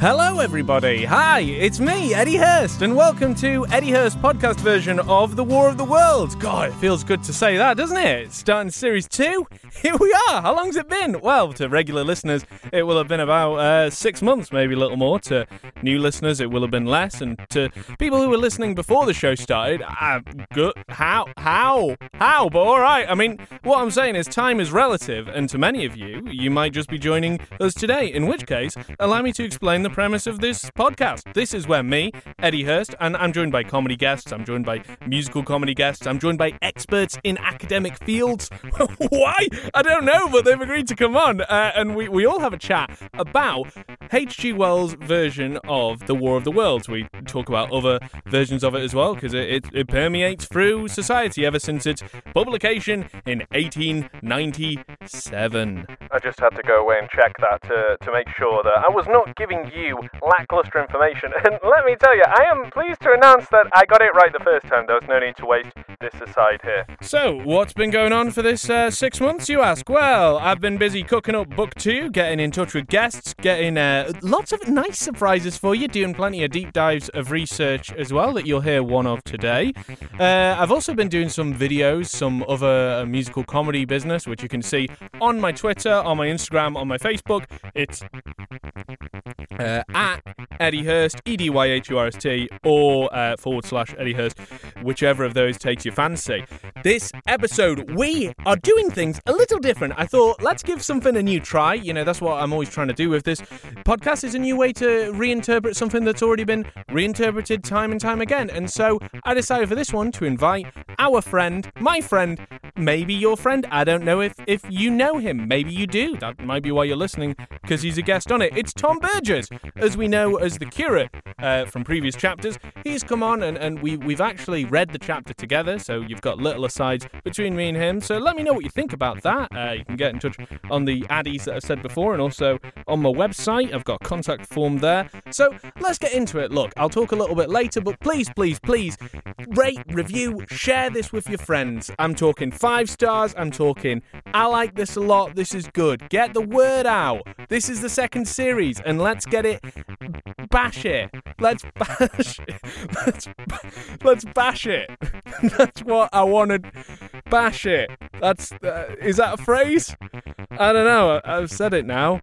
Hello, everybody. Hi, it's me, Eddie Hurst, and welcome to Eddie Hurst podcast version of The War of the Worlds. God, it feels good to say that, doesn't it? Starting series two. Here we are. How long's it been? Well, to regular listeners, it will have been about uh, six months, maybe a little more. To new listeners, it will have been less, and to people who were listening before the show started, uh, good. How? How? How? But all right. I mean, what I'm saying is, time is relative, and to many of you, you might just be joining us today. In which case, allow me to explain the premise of this podcast. This is where me, Eddie Hurst, and I'm joined by comedy guests, I'm joined by musical comedy guests, I'm joined by experts in academic fields. Why? I don't know, but they've agreed to come on, uh, and we, we all have a chat about H.G. Wells' version of The War of the Worlds. We talk about other versions of it as well, because it, it, it permeates through society ever since its publication in 1897. I just had to go away and check that to, to make sure that I was not giving you lackluster information. And let me tell you, I am pleased to announce that I got it right the first time. There was no need to waste this aside here. So, what's been going on for this uh, six months, you ask? Well, I've been busy cooking up book two, getting in touch with guests, getting uh, lots of nice surprises for you, doing plenty of deep dives of research as well that you'll hear one of today. Uh, I've also been doing some videos, some other uh, musical comedy business, which you can see on my Twitter, on my Instagram, on my Facebook. It's uh, at Eddie Hurst, E D Y H U R S T, or uh, forward slash Eddie Hurst, whichever of those takes your fancy. This episode, we are doing things a little different. I thought, let's give something a new try. You know, that's what I'm always trying to do with this podcast, is a new way to reinterpret something that's already been reinterpreted time and time again. And so I decided for this one to invite our friend, my friend, maybe your friend. I don't know if, if you know him. Maybe you do. That might be why you're listening, because he's a guest on it. It's Tom Burgess, as we know as the curate uh, from previous chapters. He's come on and, and we, we've actually read the chapter together, so you've got little asides between me and him. So let me know what you think about that. Uh, you can get in touch on the addies that I've said before and also on my website. I've got a contact form there. So let's get into it. Look, I'll talk a little bit later, but please, please, please rate, review, share this with your friends. I'm talking five stars. I'm talking, I like this a lot. This is good. Get the word out. This is the second series, and let's get it. Bash it. Let's bash it. Let's, let's bash it. That's what I wanted. Bash it. That's. Uh, is that a phrase? I don't know. I've said it now.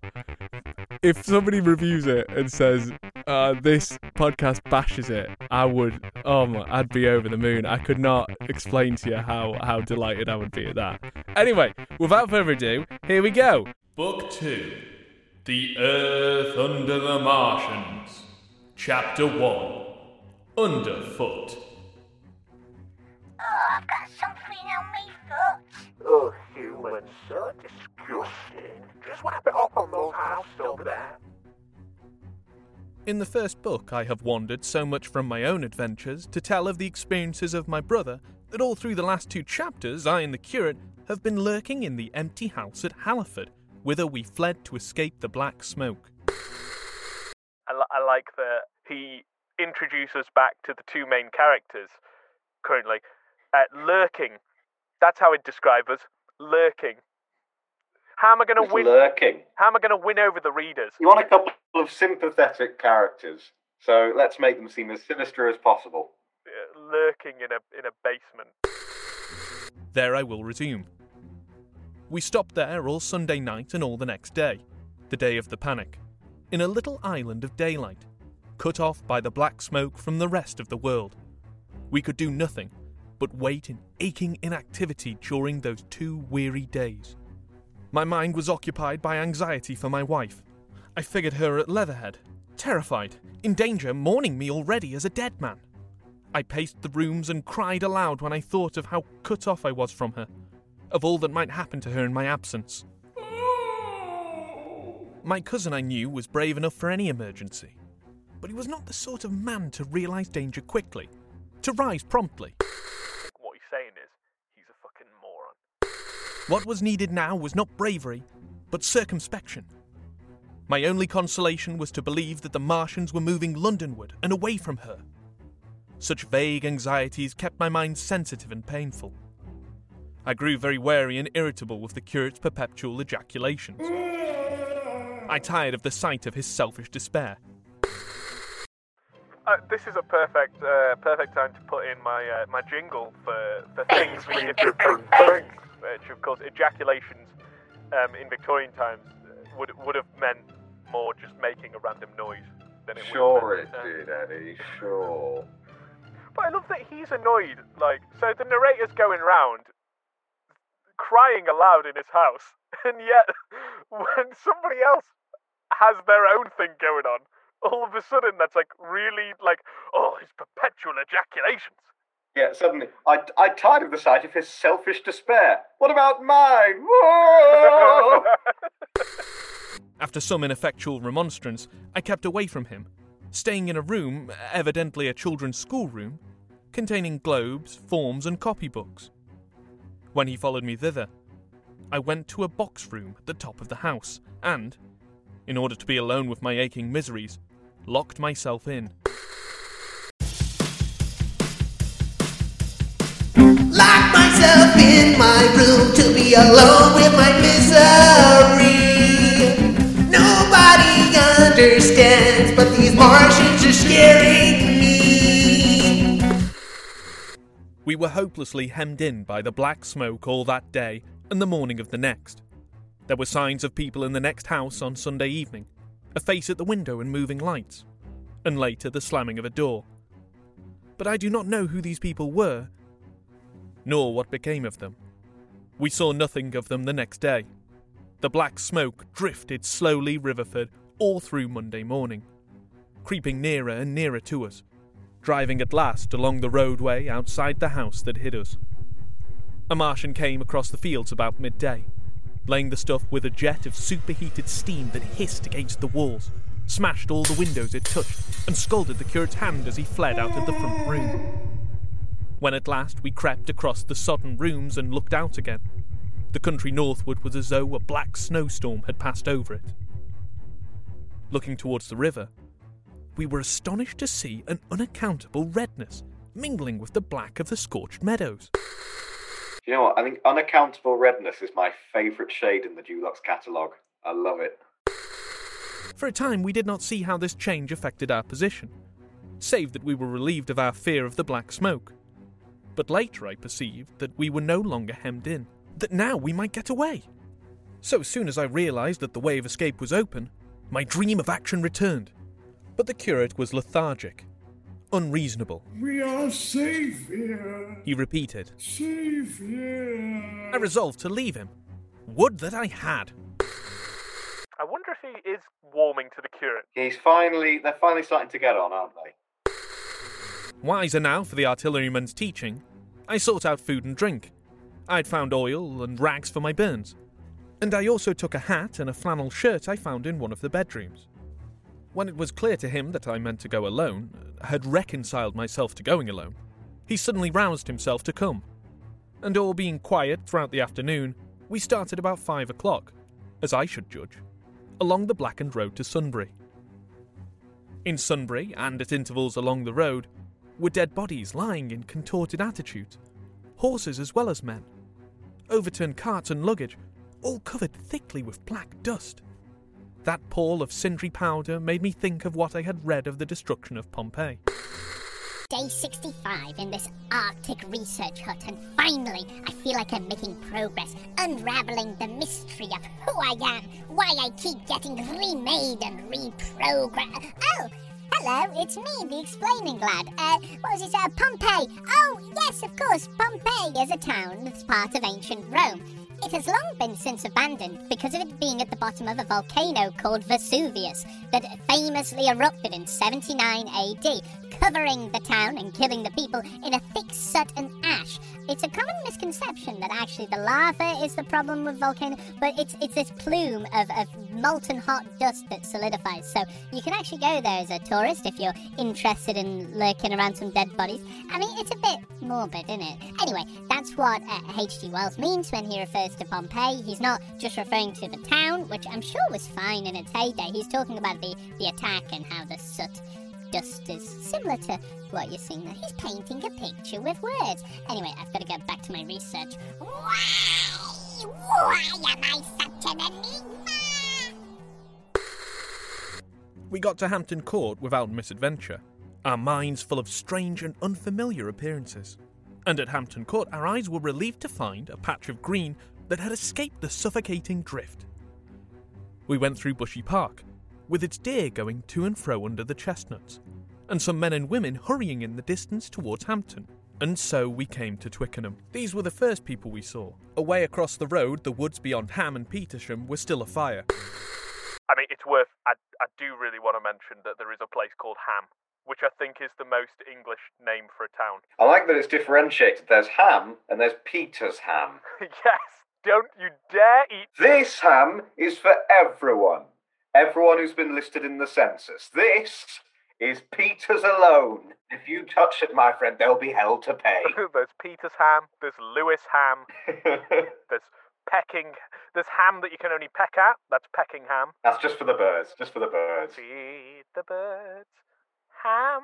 If somebody reviews it and says, uh, this podcast bashes it, I would, oh my, I'd be over the moon. I could not explain to you how, how delighted I would be at that. Anyway, without further ado, here we go. Book 2 The Earth Under the Martians. Chapter 1 Underfoot. Oh, I've got something on me foot. Oh, humans, so disgusting. Just wipe it off on those house over there. In the first book, I have wandered so much from my own adventures to tell of the experiences of my brother that all through the last two chapters, I and the curate have been lurking in the empty house at Halliford, whither we fled to escape the black smoke. I, li- I like that he introduces back to the two main characters currently. Uh, lurking. That's how it describes us. Lurking. How am I going to win? lurking. How am I going to win over the readers? You want a couple of sympathetic characters, so let's make them seem as sinister as possible. uh, lurking in a in a basement. There I will resume. We stopped there all Sunday night and all the next day, the day of the panic, in a little island of daylight, cut off by the black smoke from the rest of the world. We could do nothing but wait in aching inactivity during those two weary days. My mind was occupied by anxiety for my wife. I figured her at Leatherhead, terrified, in danger, mourning me already as a dead man. I paced the rooms and cried aloud when I thought of how cut off I was from her, of all that might happen to her in my absence. My cousin I knew was brave enough for any emergency, but he was not the sort of man to realise danger quickly, to rise promptly. What he's saying is, he's a fucking moron. What was needed now was not bravery, but circumspection. My only consolation was to believe that the Martians were moving Londonward and away from her. Such vague anxieties kept my mind sensitive and painful. I grew very wary and irritable with the curate's perpetual ejaculations. I tired of the sight of his selfish despair, Uh, this is a perfect, uh, perfect time to put in my uh, my jingle for, for things we did Different things. which of course ejaculations um, in Victorian times uh, would would have meant more just making a random noise than it Sure would it have meant, uh, did, Eddie. Sure. But I love that he's annoyed. Like, so the narrator's going round crying aloud in his house, and yet when somebody else has their own thing going on, all of a sudden that's like really like, oh, his perpetual ejaculations. Yeah, suddenly, I, I tired of the sight of his selfish despair. What about mine? After some ineffectual remonstrance, I kept away from him, staying in a room, evidently a children's schoolroom, containing globes, forms, and copybooks. When he followed me thither, I went to a box room at the top of the house and, in order to be alone with my aching miseries, locked myself in. Lock myself in my room to be alone with my misery. Nobody understands, but these Martians are scaring We were hopelessly hemmed in by the black smoke all that day and the morning of the next. There were signs of people in the next house on Sunday evening, a face at the window and moving lights, and later the slamming of a door. But I do not know who these people were, nor what became of them. We saw nothing of them the next day. The black smoke drifted slowly riverford all through Monday morning, creeping nearer and nearer to us driving at last along the roadway outside the house that hid us. A Martian came across the fields about midday, laying the stuff with a jet of superheated steam that hissed against the walls, smashed all the windows it touched, and scalded the curate's hand as he fled out of the front room. When at last we crept across the sodden rooms and looked out again, the country northward was as though a black snowstorm had passed over it. Looking towards the river, we were astonished to see an unaccountable redness mingling with the black of the scorched meadows. you know what? I think unaccountable redness is my favourite shade in the Dulux catalogue. I love it. For a time, we did not see how this change affected our position, save that we were relieved of our fear of the black smoke. But later, I perceived that we were no longer hemmed in, that now we might get away. So, as soon as I realized that the way of escape was open, my dream of action returned. But the curate was lethargic, unreasonable. We are safe here. He repeated. Safe here. I resolved to leave him. Would that I had. I wonder if he is warming to the curate. He's finally, they're finally starting to get on, aren't they? Wiser now for the artilleryman's teaching, I sought out food and drink. I'd found oil and rags for my burns. And I also took a hat and a flannel shirt I found in one of the bedrooms. When it was clear to him that I meant to go alone, had reconciled myself to going alone, he suddenly roused himself to come. And all being quiet throughout the afternoon, we started about five o'clock, as I should judge, along the blackened road to Sunbury. In Sunbury, and at intervals along the road, were dead bodies lying in contorted attitudes, horses as well as men, overturned carts and luggage, all covered thickly with black dust. That pall of sindry powder made me think of what I had read of the destruction of Pompeii. Day 65 in this Arctic research hut, and finally, I feel like I'm making progress, unraveling the mystery of who I am, why I keep getting remade and reprogrammed. Oh, hello, it's me, the explaining lad. Uh, what was it? Uh, Pompeii. Oh, yes, of course, Pompeii is a town that's part of ancient Rome. It has long been since abandoned because of it being at the bottom of a volcano called Vesuvius that famously erupted in 79 AD, covering the town and killing the people in a thick soot and ash. It's a common misconception that actually the lava is the problem with volcano, but it's it's this plume of, of molten hot dust that solidifies. So you can actually go there as a tourist if you're interested in lurking around some dead bodies. I mean, it's a bit morbid, isn't it? Anyway, that's what uh, H.G. Wells means when he refers to Pompeii. He's not just referring to the town, which I'm sure was fine in its heyday. He's talking about the, the attack and how the soot dust is similar to what you're seeing there. He's painting a picture with words. Anyway, I've got to get back to my research. Why? Why am I such an enigma? We got to Hampton Court without misadventure, our minds full of strange and unfamiliar appearances. And at Hampton Court, our eyes were relieved to find a patch of green that had escaped the suffocating drift. We went through Bushy Park, with its deer going to and fro under the chestnuts, and some men and women hurrying in the distance towards Hampton. And so we came to Twickenham. These were the first people we saw. Away across the road, the woods beyond Ham and Petersham were still afire. I mean, it's worth. I, I do really want to mention that there is a place called Ham, which I think is the most English name for a town. I like that it's differentiated. There's ham and there's Peter's ham. yes, don't you dare eat. This ham is for everyone. Everyone who's been listed in the census. This is Peter's alone. If you touch it, my friend, they'll be held to pay. there's Peter's ham, there's Lewis ham, there's pecking. There's ham that you can only peck at. That's pecking ham. That's just for the birds. Just for the birds. Feed the birds. Ham.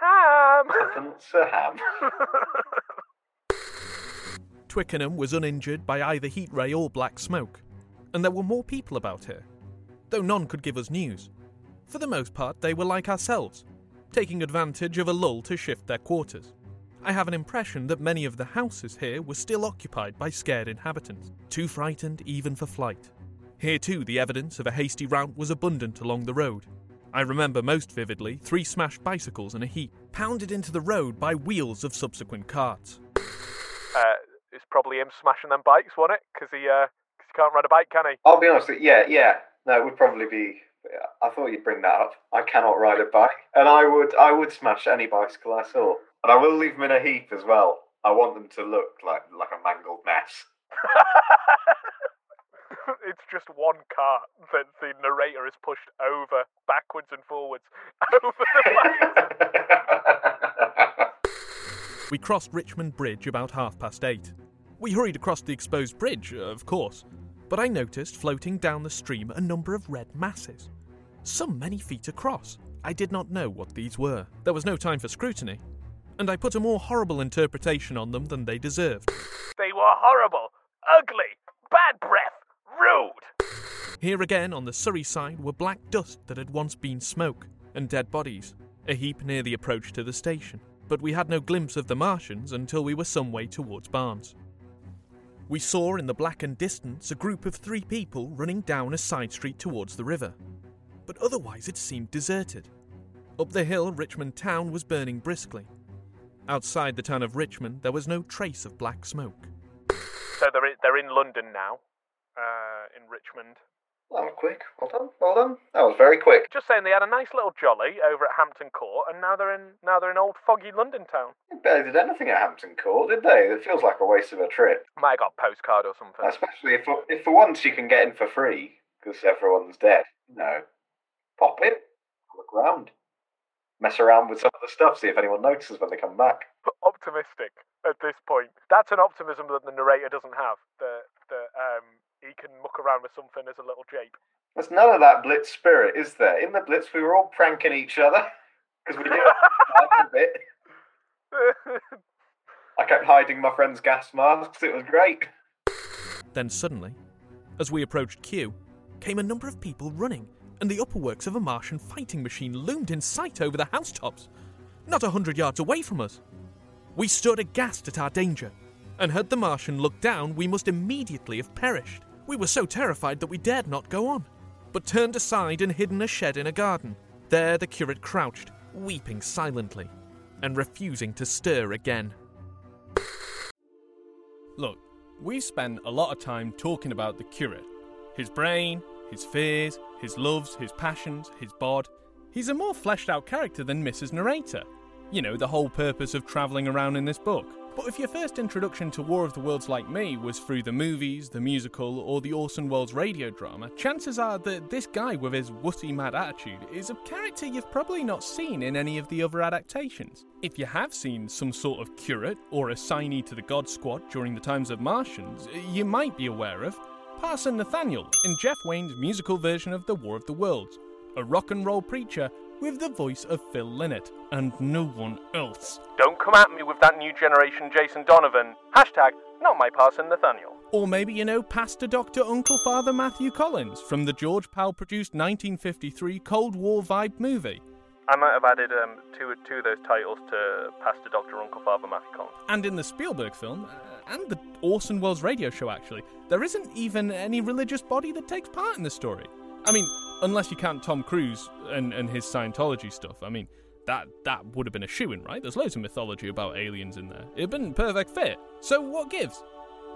Ham. Tuppence a ham. Twickenham was uninjured by either heat ray or black smoke, and there were more people about here, though none could give us news. For the most part, they were like ourselves, taking advantage of a lull to shift their quarters. I have an impression that many of the houses here were still occupied by scared inhabitants, too frightened even for flight. Here too, the evidence of a hasty rout was abundant along the road. I remember most vividly three smashed bicycles in a heap, pounded into the road by wheels of subsequent carts. Uh, it's probably him smashing them bikes, wasn't it? Because he, uh, cause he can't ride a bike, can he? I'll be honest. Yeah, yeah. No, it would probably be. I thought you'd bring that up. I cannot ride a bike, and I would. I would smash any bicycle I saw, and I will leave them in a heap as well. I want them to look like like a mangled mess. it's just one cart that the narrator has pushed over, backwards and forwards, over the bike. We crossed Richmond Bridge about half past eight. We hurried across the exposed bridge, of course, but I noticed floating down the stream a number of red masses, some many feet across. I did not know what these were. There was no time for scrutiny, and I put a more horrible interpretation on them than they deserved. They were horrible, ugly, bad breath, rude. Here again on the Surrey side were black dust that had once been smoke, and dead bodies, a heap near the approach to the station. But we had no glimpse of the Martians until we were some way towards Barnes. We saw in the blackened distance a group of three people running down a side street towards the river, but otherwise it seemed deserted. Up the hill, Richmond town was burning briskly. Outside the town of Richmond, there was no trace of black smoke. So they're in, they're in London now, uh, in Richmond. That was quick. Well done. Well done. That was very quick. Just saying, they had a nice little jolly over at Hampton Court, and now they're in now they're in old foggy London town. They barely did anything at Hampton Court, did they? It feels like a waste of a trip. Might have got a postcard or something. Especially if, if for once you can get in for free because everyone's dead. No, pop in, look around, mess around with some of the stuff, see if anyone notices when they come back. Optimistic at this point. That's an optimism that the narrator doesn't have. That that um he can muck around with something as a little jape. There's none of that Blitz spirit, is there? In the Blitz, we were all pranking each other because we did a bit. I kept hiding my friend's gas masks. It was great. Then suddenly, as we approached Kew, came a number of people running, and the upper works of a Martian fighting machine loomed in sight over the housetops, not a hundred yards away from us. We stood aghast at our danger, and had the Martian looked down, we must immediately have perished. We were so terrified that we dared not go on, but turned aside and hid in a shed in a garden. There the curate crouched, weeping silently, and refusing to stir again. Look, we've spent a lot of time talking about the curate. His brain, his fears, his loves, his passions, his bod. He's a more fleshed out character than Mrs. Narrator. You know, the whole purpose of travelling around in this book. But if your first introduction to War of the Worlds like me was through the movies, the musical, or the Orson Welles radio drama, chances are that this guy with his wussy mad attitude is a character you've probably not seen in any of the other adaptations. If you have seen some sort of curate or assignee to the God Squad during the times of Martians, you might be aware of Parson Nathaniel in Jeff Wayne's musical version of The War of the Worlds, a rock and roll preacher with the voice of Phil Lynott and no one else. Come at me with that new generation Jason Donovan. Hashtag not my Parson Nathaniel. Or maybe you know Pastor Dr. Uncle Father Matthew Collins from the George Pal produced 1953 Cold War vibe movie. I might have added um, two, two of those titles to Pastor Dr. Uncle Father Matthew Collins. And in the Spielberg film, uh, and the Orson Welles radio show, actually, there isn't even any religious body that takes part in the story. I mean, unless you count Tom Cruise and, and his Scientology stuff. I mean, that that would have been a shoe in, right? There's loads of mythology about aliens in there. It'd been perfect fit. So what gives?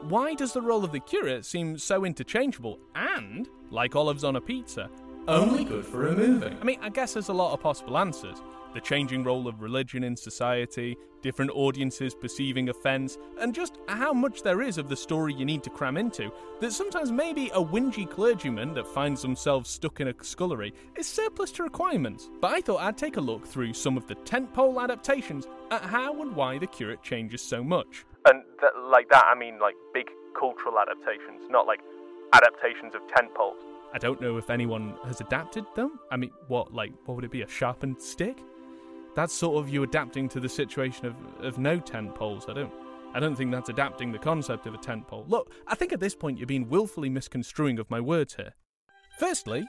Why does the role of the curate seem so interchangeable and, like olives on a pizza, only good for a movie? I mean, I guess there's a lot of possible answers. The changing role of religion in society, different audiences perceiving offence, and just how much there is of the story you need to cram into, that sometimes maybe a whingy clergyman that finds themselves stuck in a scullery is surplus to requirements. But I thought I'd take a look through some of the tentpole adaptations at how and why the curate changes so much. And th- like that, I mean like big cultural adaptations, not like adaptations of tentpoles. I don't know if anyone has adapted them. I mean, what, like, what would it be? A sharpened stick? That's sort of you adapting to the situation of, of no tent poles. I don't I don't think that's adapting the concept of a tent pole. Look, I think at this point you're being willfully misconstruing of my words here. Firstly,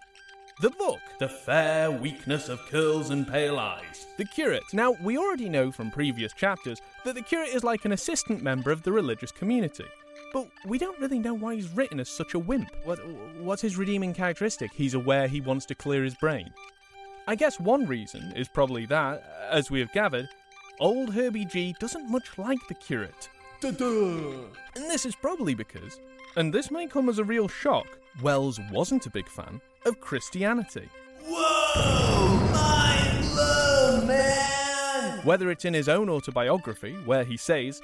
the book, The Fair Weakness of Curls and Pale Eyes. The Curate. Now, we already know from previous chapters that the Curate is like an assistant member of the religious community. But we don't really know why he's written as such a wimp. What, what's his redeeming characteristic? He's aware he wants to clear his brain. I guess one reason is probably that, as we have gathered, old Herbie G doesn't much like the curate. Da-da. And this is probably because, and this may come as a real shock, Wells wasn't a big fan of Christianity. Whoa! Mind blown, man! Whether it's in his own autobiography, where he says,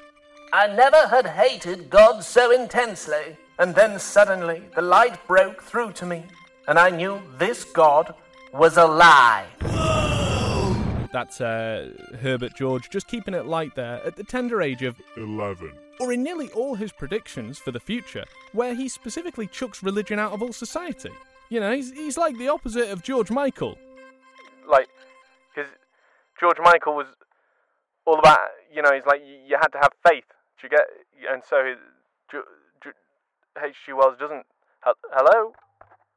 I never had hated God so intensely, and then suddenly the light broke through to me, and I knew this God was a lie. That's uh, Herbert George just keeping it light there at the tender age of 11. Or in nearly all his predictions for the future, where he specifically chucks religion out of all society. You know, he's, he's like the opposite of George Michael. Like, because George Michael was all about, you know, he's like, you, you had to have faith. Do you get? And so his, H.G. Wells doesn't. Hello?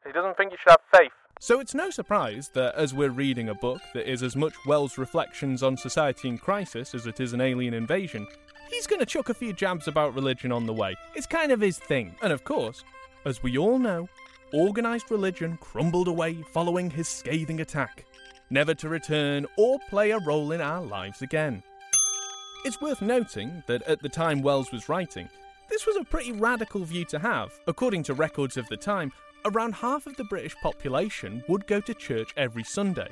He doesn't think you should have faith. So it's no surprise that as we're reading a book that is as much Wells' reflections on society in crisis as it is an alien invasion, he's going to chuck a few jabs about religion on the way. It's kind of his thing. And of course, as we all know, organised religion crumbled away following his scathing attack, never to return or play a role in our lives again. It's worth noting that at the time Wells was writing, this was a pretty radical view to have. According to records of the time, around half of the British population would go to church every Sunday.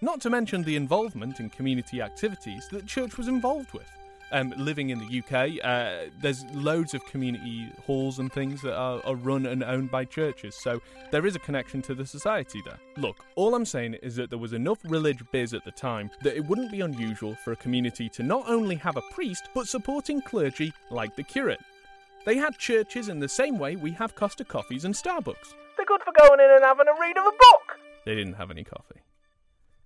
Not to mention the involvement in community activities that church was involved with. Um, living in the UK, uh, there's loads of community halls and things that are, are, run and owned by churches, so there is a connection to the society there. Look, all I'm saying is that there was enough religious biz at the time that it wouldn't be unusual for a community to not only have a priest, but supporting clergy like the curate. They had churches in the same way we have Costa Coffees and Starbucks. They're good for going in and having a read of a book. They didn't have any coffee.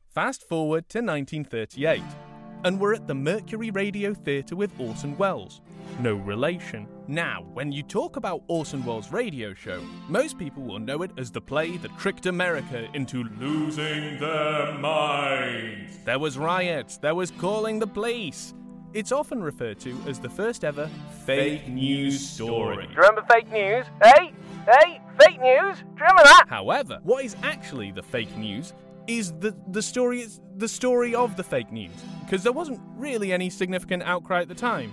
Fast forward to 1938, and we're at the Mercury Radio Theatre with Orson Welles. No relation. Now, when you talk about Orson Welles' radio show, most people will know it as the play that tricked America into losing their minds. There was riots, there was calling the police. It's often referred to as the first ever fake news story. Do you remember fake news? Hey, hey, fake news. Do you remember that? However, what is actually the fake news is the the story the story of the fake news because there wasn't really any significant outcry at the time.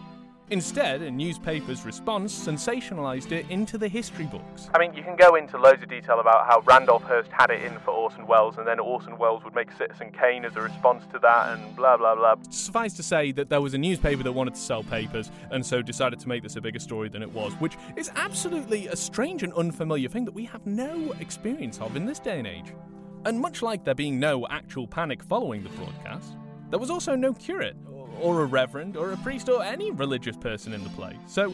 Instead, a newspaper's response sensationalized it into the history books. I mean, you can go into loads of detail about how Randolph Hearst had it in for Orson Welles, and then Orson Welles would make Citizen Kane as a response to that, and blah, blah, blah. Suffice to say that there was a newspaper that wanted to sell papers, and so decided to make this a bigger story than it was, which is absolutely a strange and unfamiliar thing that we have no experience of in this day and age. And much like there being no actual panic following the broadcast, there was also no curate, or a reverend, or a priest, or any religious person in the play. So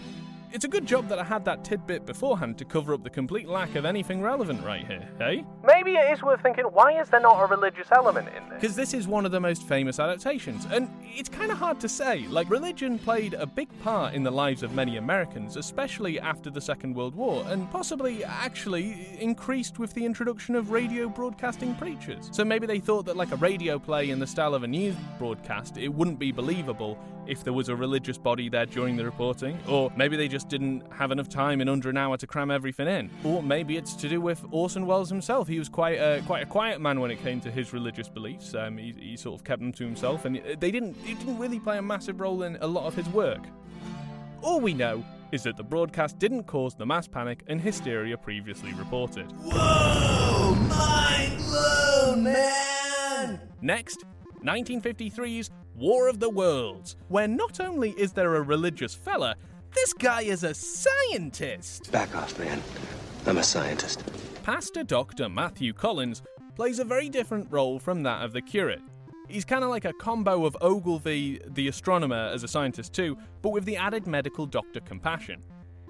it's a good job that I had that tidbit beforehand to cover up the complete lack of anything relevant right here? Maybe maybe it is worth thinking why is there not a religious element in this? Because this is one of the most famous adaptations, and it's kind of hard to say. Like, religion played a big part in the lives of many Americans, especially after the Second World War, and possibly actually increased with the introduction of radio broadcasting preachers. So maybe they thought that, like a radio play in the style of a news broadcast, it wouldn't be believable if there was a religious body there during the reporting, or maybe they just didn't have enough time in under an hour to cram everything in, or maybe it's to do with Orson Welles himself. He was quite a, quite a quiet man when it came to his religious beliefs. Um, he, he sort of kept them to himself, and they didn't it didn't really play a massive role in a lot of his work. All we know is that the broadcast didn't cause the mass panic and hysteria previously reported. Whoa! Mind blown, man! Next, 1953's War of the Worlds, where not only is there a religious fella, this guy is a scientist. Back off, man. I'm a scientist. Pastor Dr. Matthew Collins plays a very different role from that of the curate. He's kind of like a combo of Ogilvy, the astronomer, as a scientist too, but with the added medical doctor compassion.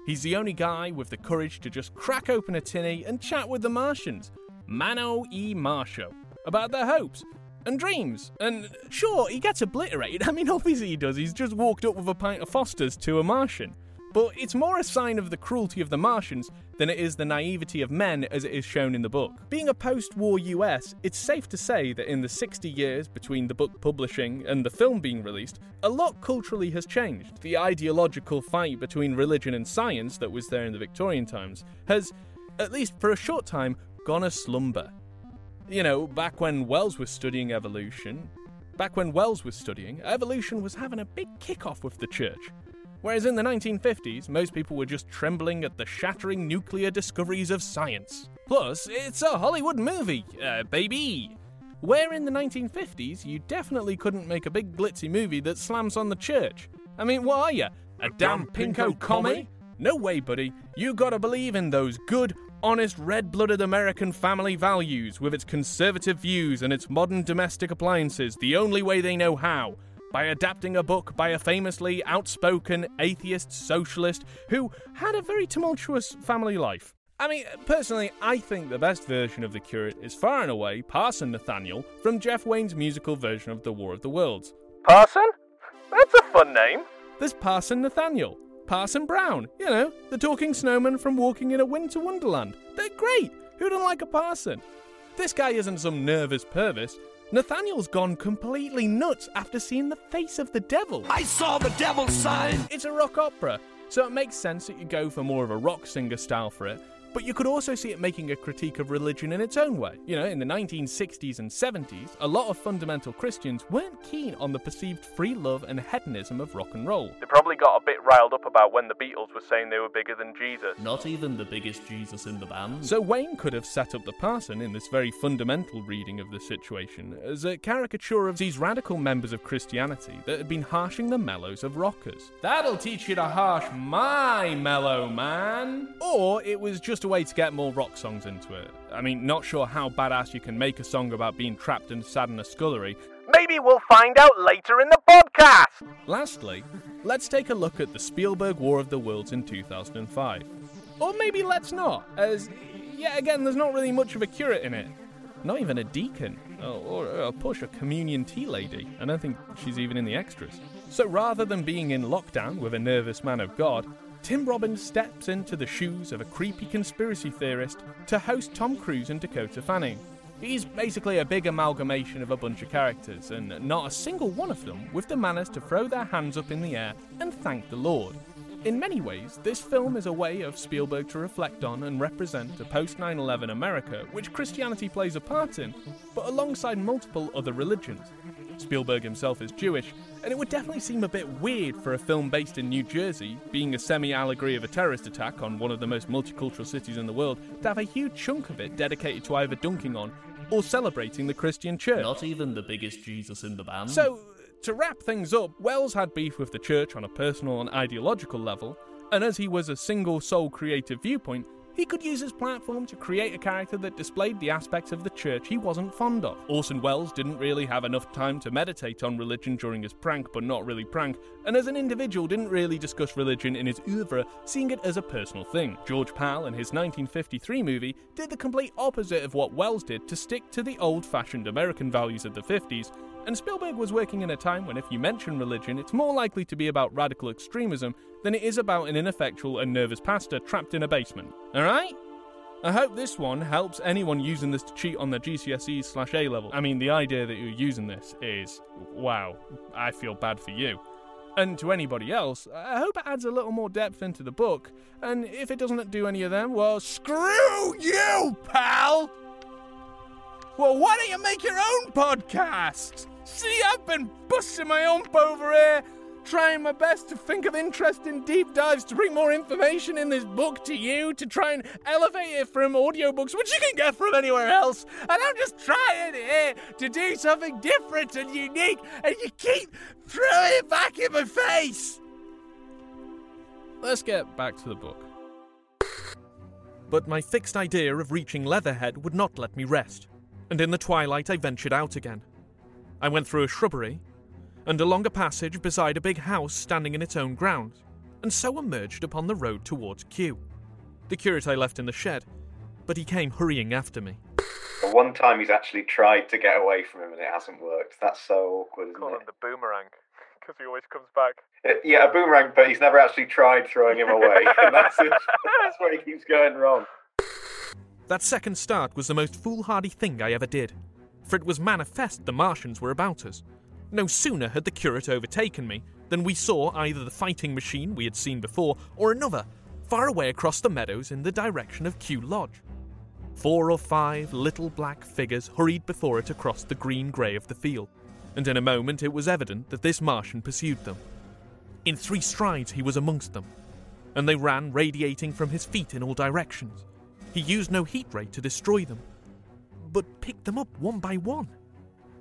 He's the only guy with the courage to just crack open a tinny and chat with the Martians, Mano e Marsho, about their hopes and dreams. And sure, he gets obliterated. I mean, obviously he does. He's just walked up with a pint of Foster's to a Martian. But it's more a sign of the cruelty of the Martians than it is the naivety of men as it is shown in the book. Being a post war US, it's safe to say that in the 60 years between the book publishing and the film being released, a lot culturally has changed. The ideological fight between religion and science that was there in the Victorian times has, at least for a short time, gone a slumber. You know, back when Wells was studying evolution, back when Wells was studying, evolution was having a big kick-off with the church. Whereas in the 1950s, most people were just trembling at the shattering nuclear discoveries of science. Plus, it's a Hollywood movie, uh, baby! Where in the 1950s, you definitely couldn't make a big glitzy movie that slams on the church. I mean, what are you? A, a damn, damn pinko, pinko commie? No way, buddy. You gotta believe in those good, honest, red blooded American family values with its conservative views and its modern domestic appliances the only way they know how by adapting a book by a famously outspoken atheist socialist who had a very tumultuous family life. I mean, personally, I think the best version of the curate is far and away Parson Nathaniel from Jeff Wayne's musical version of The War of the Worlds. Parson? That's a fun name. There's Parson Nathaniel, Parson Brown, you know, the talking snowman from Walking in a Winter Wonderland. They're great. Who doesn't like a parson? This guy isn't some nervous pervis. Nathaniel's gone completely nuts after seeing the face of the devil. I saw the devil's sign! It's a rock opera, so it makes sense that you go for more of a rock singer style for it, but you could also see it making a critique of religion in its own way. You know, in the 1960s and 70s, a lot of fundamental Christians weren't keen on the perceived free love and hedonism of rock and roll. They probably got a bit riled up about when the Beatles were saying they were bigger than Jesus. Not even the biggest Jesus in the band. So Wayne could have set up the parson in this very fundamental reading of the situation as a caricature of these radical members of Christianity that had been harshing the mellows of rockers. That'll teach you to harsh my mellow man! Or it was just a way to get more rock songs into it. I mean, not sure how badass you can make a song about being trapped and sad in a scullery. Maybe we'll find out later in the podcast! Lastly, let's take a look at the Spielberg War of the Worlds in 2005. Or maybe let's not, as, yet again, there's not really much of a curate in it. Not even a deacon, or, or a push, a communion tea lady. I don't think she's even in the extras. So rather than being in lockdown with a nervous man of God, Tim Robbins steps into the shoes of a creepy conspiracy theorist to host Tom Cruise and Dakota Fanning. He's basically a big amalgamation of a bunch of characters, and not a single one of them with the manners to throw their hands up in the air and thank the Lord. In many ways, this film is a way of Spielberg to reflect on and represent a post 9 11 America which Christianity plays a part in, but alongside multiple other religions. Spielberg himself is Jewish, and it would definitely seem a bit weird for a film based in New Jersey, being a semi allegory of a terrorist attack on one of the most multicultural cities in the world, to have a huge chunk of it dedicated to either dunking on or celebrating the Christian church. Not even the biggest Jesus in the band. So, to wrap things up, Wells had beef with the church on a personal and ideological level, and as he was a single sole creative viewpoint, He could use his platform to create a character that displayed the aspects of the church he wasn't fond of. Orson Welles didn't really have enough time to meditate on religion during his prank, but not really prank, and as an individual didn't really discuss religion in his oeuvre, seeing it as a personal thing. George Pal, in his 1953 movie, did the complete opposite of what Welles did to stick to the old fashioned American values of the 50s, and Spielberg was working in a time when if you mention religion, it's more likely to be about radical extremism than it is about an ineffectual and nervous pastor trapped in a basement. Alright? I hope this one helps anyone using this to cheat on their GCSEs slash A level. I mean, the idea that you're using this is, wow, I feel bad for you. And to anybody else, I hope it adds a little more depth into the book. And if it doesn't do any of them, well, screw you, pal! Well, why don't you make your own podcast? See, I've been busting my ump over here, trying my best to think of interesting deep dives to bring more information in this book to you, to try and elevate it from audiobooks, which you can get from anywhere else. And I'm just trying here to do something different and unique, and you keep throwing it back in my face. Let's get back to the book. But my fixed idea of reaching Leatherhead would not let me rest, and in the twilight I ventured out again. I went through a shrubbery, and along a passage beside a big house standing in its own grounds, and so emerged upon the road towards Kew. The curate I left in the shed, but he came hurrying after me. The one time he's actually tried to get away from him and it hasn't worked. That's so awkward, isn't Call it? him the boomerang, because he always comes back. Uh, Yeah, a boomerang, but he's never actually tried throwing him away. and that's, it. that's where he keeps going wrong. That second start was the most foolhardy thing I ever did, for it was manifest the Martians were about us. No sooner had the curate overtaken me than we saw either the fighting machine we had seen before or another, far away across the meadows in the direction of Kew Lodge. Four or five little black figures hurried before it across the green grey of the field, and in a moment it was evident that this Martian pursued them. In three strides he was amongst them, and they ran radiating from his feet in all directions. He used no heat ray to destroy them, but picked them up one by one.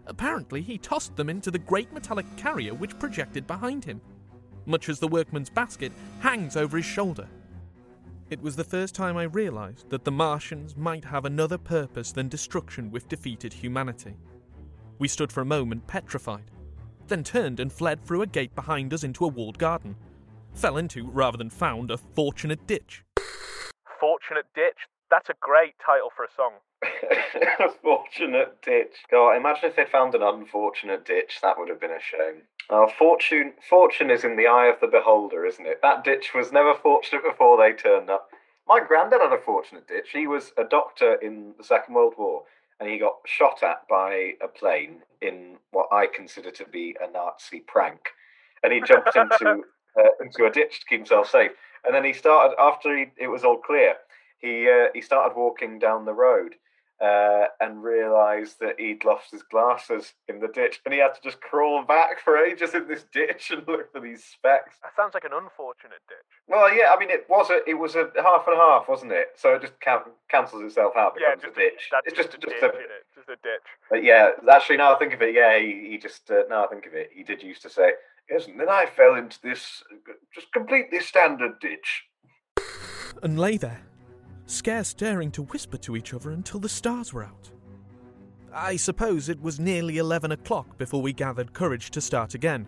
Apparently, he tossed them into the great metallic carrier which projected behind him, much as the workman's basket hangs over his shoulder. It was the first time I realized that the Martians might have another purpose than destruction with defeated humanity. We stood for a moment petrified, then turned and fled through a gate behind us into a walled garden. Fell into, rather than found, a fortunate ditch. Fortunate Ditch. That's a great title for a song. a fortunate ditch. God, imagine if they'd found an unfortunate ditch. That would have been a shame. Oh, fortune, fortune is in the eye of the beholder, isn't it? That ditch was never fortunate before they turned up. My granddad had a fortunate ditch. He was a doctor in the Second World War, and he got shot at by a plane in what I consider to be a Nazi prank. And he jumped into uh, into a ditch to keep himself safe. And then he started after he, it was all clear. He uh, he started walking down the road uh, and realised that he'd lost his glasses in the ditch, and he had to just crawl back for ages in this ditch and look for these specks. That sounds like an unfortunate ditch. Well, yeah, I mean, it was a it was a half and half, wasn't it? So it just can- cancels itself out, Yeah, becomes just a ditch. That's it's just just, just a a ditch, innit? Just a ditch. but yeah, actually, now I think of it, yeah, he, he just uh, now I think of it, he did used to say, yes, and then I fell into this uh, just completely standard ditch. and lay there, scarce daring to whisper to each other until the stars were out. I suppose it was nearly eleven o'clock before we gathered courage to start again,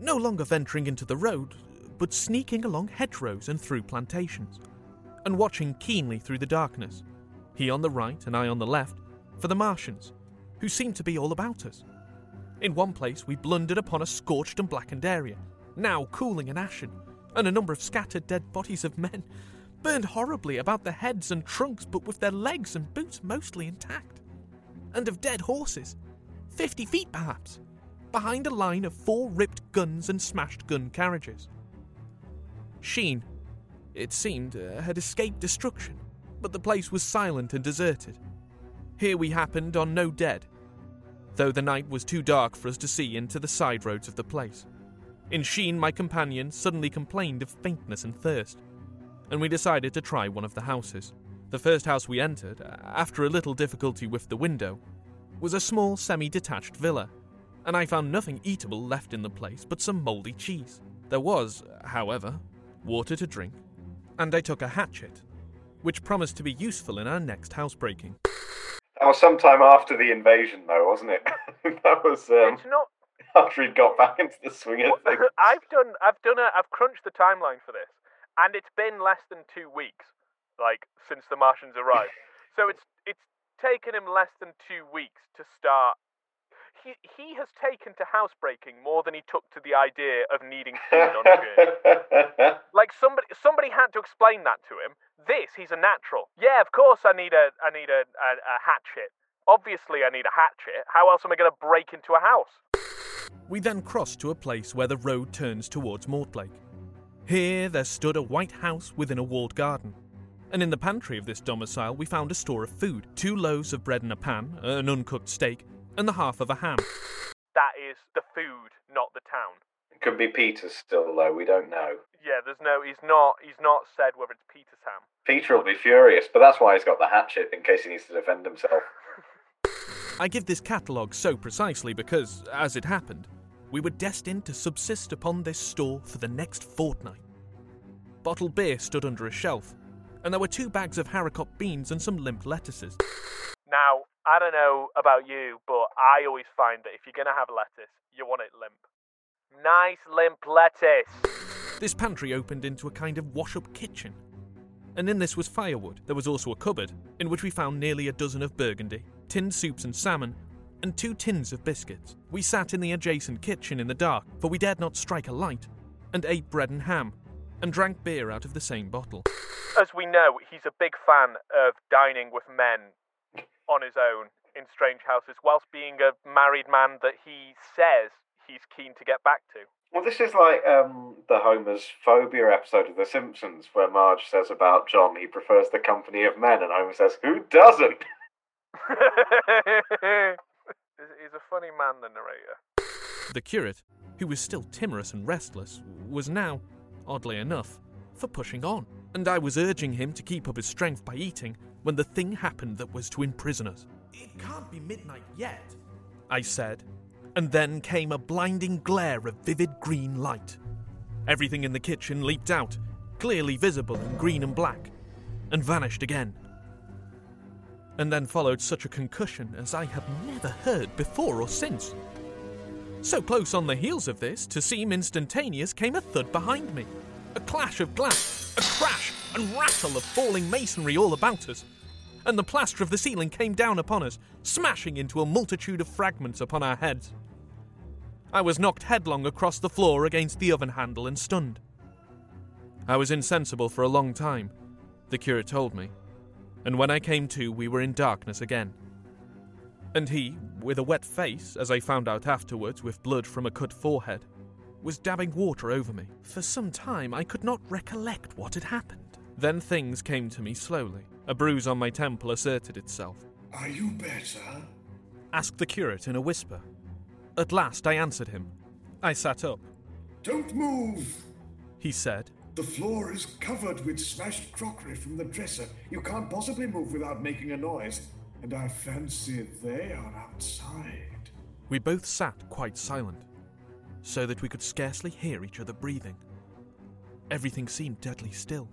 no longer venturing into the road, but sneaking along hedgerows and through plantations, and watching keenly through the darkness, he on the right and I on the left, for the Martians, who seemed to be all about us. In one place, we blundered upon a scorched and blackened area, now cooling and ashen, and a number of scattered dead bodies of men, burned horribly about the heads and trunks, but with their legs and boots mostly intact, and of dead horses, fifty feet perhaps, behind a line of four ripped guns and smashed gun carriages. Sheen, it seemed, uh, had escaped destruction, but the place was silent and deserted. Here we happened on no dead, though the night was too dark for us to see into the side roads of the place. In Sheen, my companion suddenly complained of faintness and thirst, and we decided to try one of the houses. The first house we entered, after a little difficulty with the window, was a small semi detached villa, and I found nothing eatable left in the place but some mouldy cheese. There was, however, water to drink, and I took a hatchet, which promised to be useful in our next housebreaking. That was sometime after the invasion, though, wasn't it? that was um, It's not. after he'd got back into the swing of things. I've done. I've done a. I've crunched the timeline for this, and it's been less than two weeks, like since the Martians arrived. so it's it's taken him less than two weeks to start. He he has taken to housebreaking more than he took to the idea of needing food on a journey. Like somebody somebody had to explain that to him. This he's a natural. Yeah, of course I need a I need a, a, a hatchet. Obviously I need a hatchet. How else am I going to break into a house? We then crossed to a place where the road turns towards Mortlake. Here there stood a white house within a walled garden. And in the pantry of this domicile, we found a store of food two loaves of bread in a pan, an uncooked steak, and the half of a ham. That is the food, not the town. It could be Peter's still, though. We don't know. Yeah, there's no. He's not. He's not said whether it's Peter's ham. Peter will be furious, but that's why he's got the hatchet in case he needs to defend himself. I give this catalogue so precisely because, as it happened, we were destined to subsist upon this store for the next fortnight. Bottled beer stood under a shelf, and there were two bags of haricot beans and some limp lettuces. Now, I don't know about you, but I always find that if you're gonna have lettuce, you want it limp. Nice limp lettuce. This pantry opened into a kind of wash up kitchen. And in this was firewood. There was also a cupboard, in which we found nearly a dozen of burgundy, tinned soups and salmon, and two tins of biscuits. We sat in the adjacent kitchen in the dark, for we dared not strike a light, and ate bread and ham, and drank beer out of the same bottle. As we know, he's a big fan of dining with men on his own in strange houses, whilst being a married man that he says he's keen to get back to. Well, this is like um, the Homer's phobia episode of The Simpsons, where Marge says about John he prefers the company of men, and Homer says, "Who doesn't?" he's a funny man, the narrator. The curate, who was still timorous and restless, was now, oddly enough, for pushing on. And I was urging him to keep up his strength by eating when the thing happened that was to imprison us. It can't be midnight yet, I said. And then came a blinding glare of vivid green light. Everything in the kitchen leaped out, clearly visible in green and black, and vanished again. And then followed such a concussion as I have never heard before or since. So close on the heels of this, to seem instantaneous, came a thud behind me. A clash of glass, a crash and rattle of falling masonry all about us. And the plaster of the ceiling came down upon us, smashing into a multitude of fragments upon our heads. I was knocked headlong across the floor against the oven handle and stunned. I was insensible for a long time, the curate told me, and when I came to, we were in darkness again. And he, with a wet face, as I found out afterwards with blood from a cut forehead, was dabbing water over me. For some time I could not recollect what had happened. Then things came to me slowly. A bruise on my temple asserted itself. Are you better? Asked the curate in a whisper. At last I answered him. I sat up. Don't move! He said. The floor is covered with smashed crockery from the dresser. You can't possibly move without making a noise. And I fancy they are outside. We both sat quite silent, so that we could scarcely hear each other breathing. Everything seemed deadly still.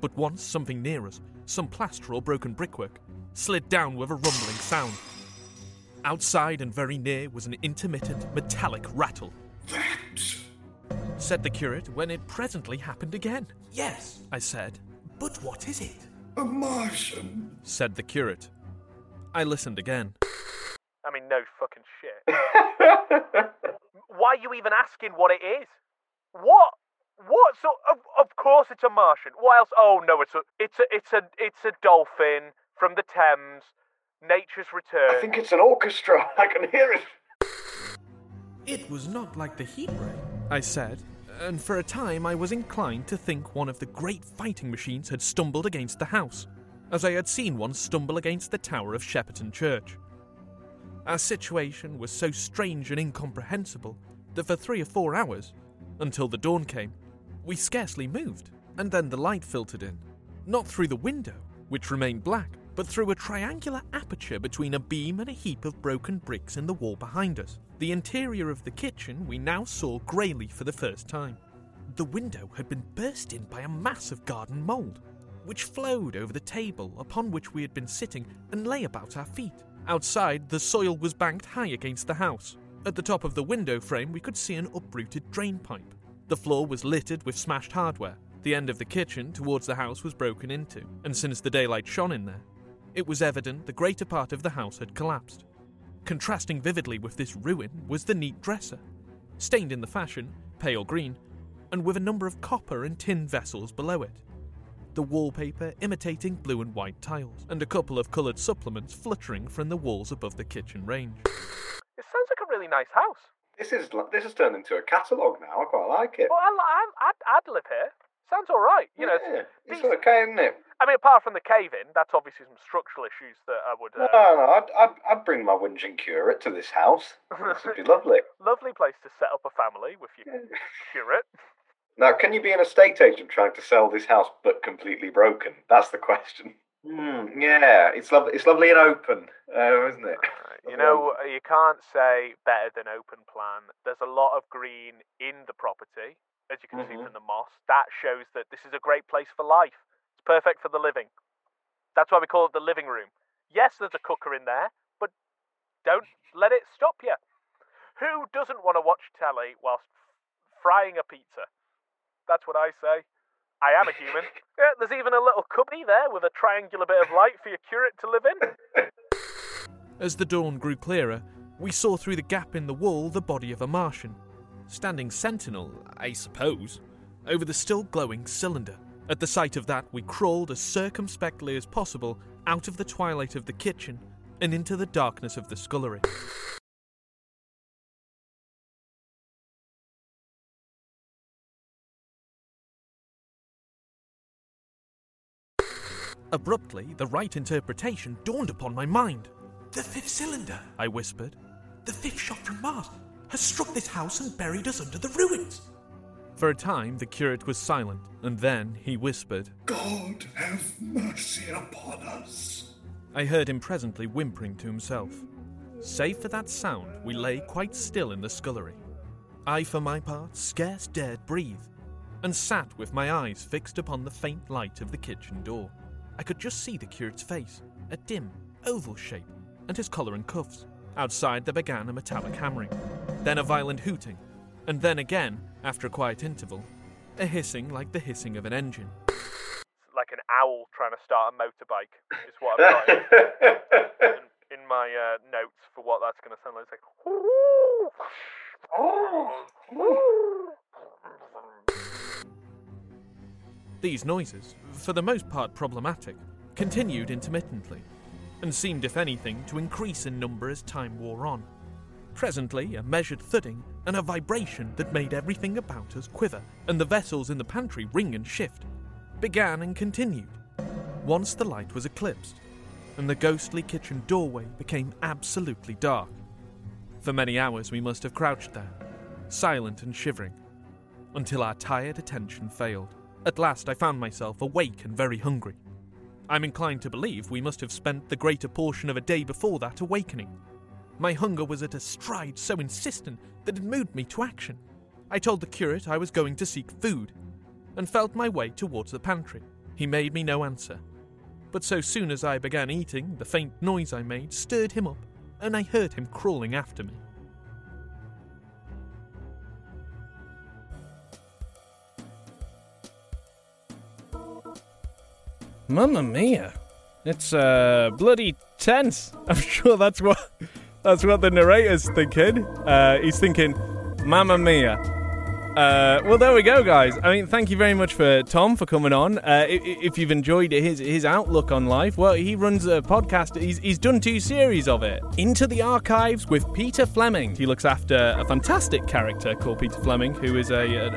But once something near us, some plaster or broken brickwork, slid down with a rumbling sound. Outside and very near was an intermittent metallic rattle. That! Said the curate when it presently happened again. Yes, I said. But what is it? A Martian! Said the curate. I listened again. I mean, no fucking shit. Why are you even asking what it is? What? What? So of, of course it's a Martian. What else? Oh no, it's a it's a it's a it's a dolphin from the Thames. Nature's return. I think it's an orchestra. I can hear it. It was not like the heat ray, I said, and for a time I was inclined to think one of the great fighting machines had stumbled against the house, as I had seen one stumble against the tower of Shepperton Church. Our situation was so strange and incomprehensible that for three or four hours, until the dawn came, we scarcely moved, and then the light filtered in, not through the window, which remained black, but through a triangular aperture between a beam and a heap of broken bricks in the wall behind us. The interior of the kitchen we now saw greyly for the first time. The window had been burst in by a mass of garden mould, which flowed over the table upon which we had been sitting and lay about our feet. Outside, the soil was banked high against the house. At the top of the window frame, we could see an uprooted drain pipe. The floor was littered with smashed hardware. The end of the kitchen towards the house was broken into, and since the daylight shone in there, it was evident the greater part of the house had collapsed. Contrasting vividly with this ruin was the neat dresser, stained in the fashion, pale green, and with a number of copper and tin vessels below it. The wallpaper imitating blue and white tiles, and a couple of coloured supplements fluttering from the walls above the kitchen range. It sounds like a really nice house. This is this has turned into a catalogue now. I quite like it. Well, I, I, I'd, I'd live here. Sounds all right. You know, yeah, it's decent. okay, isn't it? I mean, apart from the cave in, that's obviously some structural issues that I would. No, Uh, no, I'd, I'd, I'd bring my whinging curate to this house. This would be lovely. Lovely place to set up a family with your curate. Now, can you be an estate agent trying to sell this house but completely broken? That's the question. Hmm, yeah, it's lovely. It's lovely and open, uh, isn't it? You know, you can't say better than open plan. There's a lot of green in the property, as you can see Mhm. from the moss. That shows that this is a great place for life. It's perfect for the living. That's why we call it the living room. Yes, there's a cooker in there, but don't let it stop you. Who doesn't want to watch telly whilst frying a pizza? That's what I say. I am a human. Yeah, there's even a little cubby there with a triangular bit of light for your curate to live in. As the dawn grew clearer, we saw through the gap in the wall the body of a Martian, standing sentinel, I suppose, over the still glowing cylinder. At the sight of that, we crawled as circumspectly as possible out of the twilight of the kitchen and into the darkness of the scullery. Abruptly, the right interpretation dawned upon my mind. The fifth cylinder, I whispered. the fifth shot from Mars, has struck this house and buried us under the ruins. For a time, the curate was silent, and then he whispered. God have mercy upon us. I heard him presently whimpering to himself. Save for that sound, we lay quite still in the scullery. I, for my part, scarce dared breathe, and sat with my eyes fixed upon the faint light of the kitchen door. I could just see the curate's face, a dim, oval shape, and his collar and cuffs. Outside there began a metallic hammering, then a violent hooting, and then again, after a quiet interval, a hissing like the hissing of an engine. like an owl trying to start a motorbike is what I've got in, in, in my uh, notes for what that's going to sound like. It's like. These noises, for the most part problematic, continued intermittently, and seemed, if anything, to increase in number as time wore on. Presently, a measured thudding and a vibration that made everything about us quiver, and the vessels in the pantry ring and shift, began and continued. Once the light was eclipsed, and the ghostly kitchen doorway became absolutely dark. For many hours we must have crouched there, silent and shivering, until our tired attention failed. At last I found myself awake and very hungry. I'm inclined to believe we must have spent the greater portion of a day before that awakening. My hunger was at a stride so insistent that it moved me to action. I told the curate I was going to seek food, and felt my way towards the pantry. He made me no answer. But so soon as I began eating, the faint noise I made stirred him up, and I heard him crawling after me. Mamma mia. It's uh bloody tense. I'm sure that's what that's what the narrator's thinking. Uh, he's thinking, Mamma mia. Uh, well, there we go, guys. I mean, thank you very much for Tom for coming on. Uh, i- i- if you've enjoyed his his outlook on life, well, he runs a podcast. He's he's done two series of it. Into the Archives with Peter Fleming. He looks after a fantastic character called Peter Fleming, who is a a,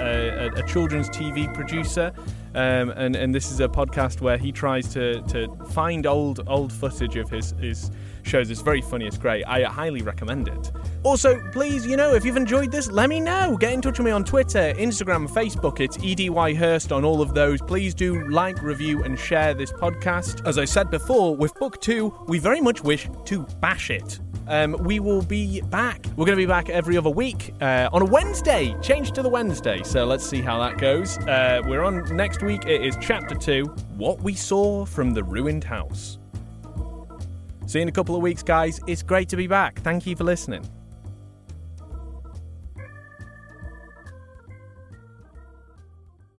a, a, a children's TV producer. Um, and, and this is a podcast where he tries to, to find old old footage of his, his shows. It's very funny, it's great. I highly recommend it. Also, please, you know, if you've enjoyed this, let me know. Get in touch with me on Twitter, Instagram, Facebook. It's EDY Hurst on all of those. Please do like, review, and share this podcast. As I said before, with book two, we very much wish to bash it. Um, we will be back. We're going to be back every other week uh, on a Wednesday. Change to the Wednesday. So let's see how that goes. Uh, we're on next week. It is chapter two What We Saw from the Ruined House. See you in a couple of weeks, guys. It's great to be back. Thank you for listening.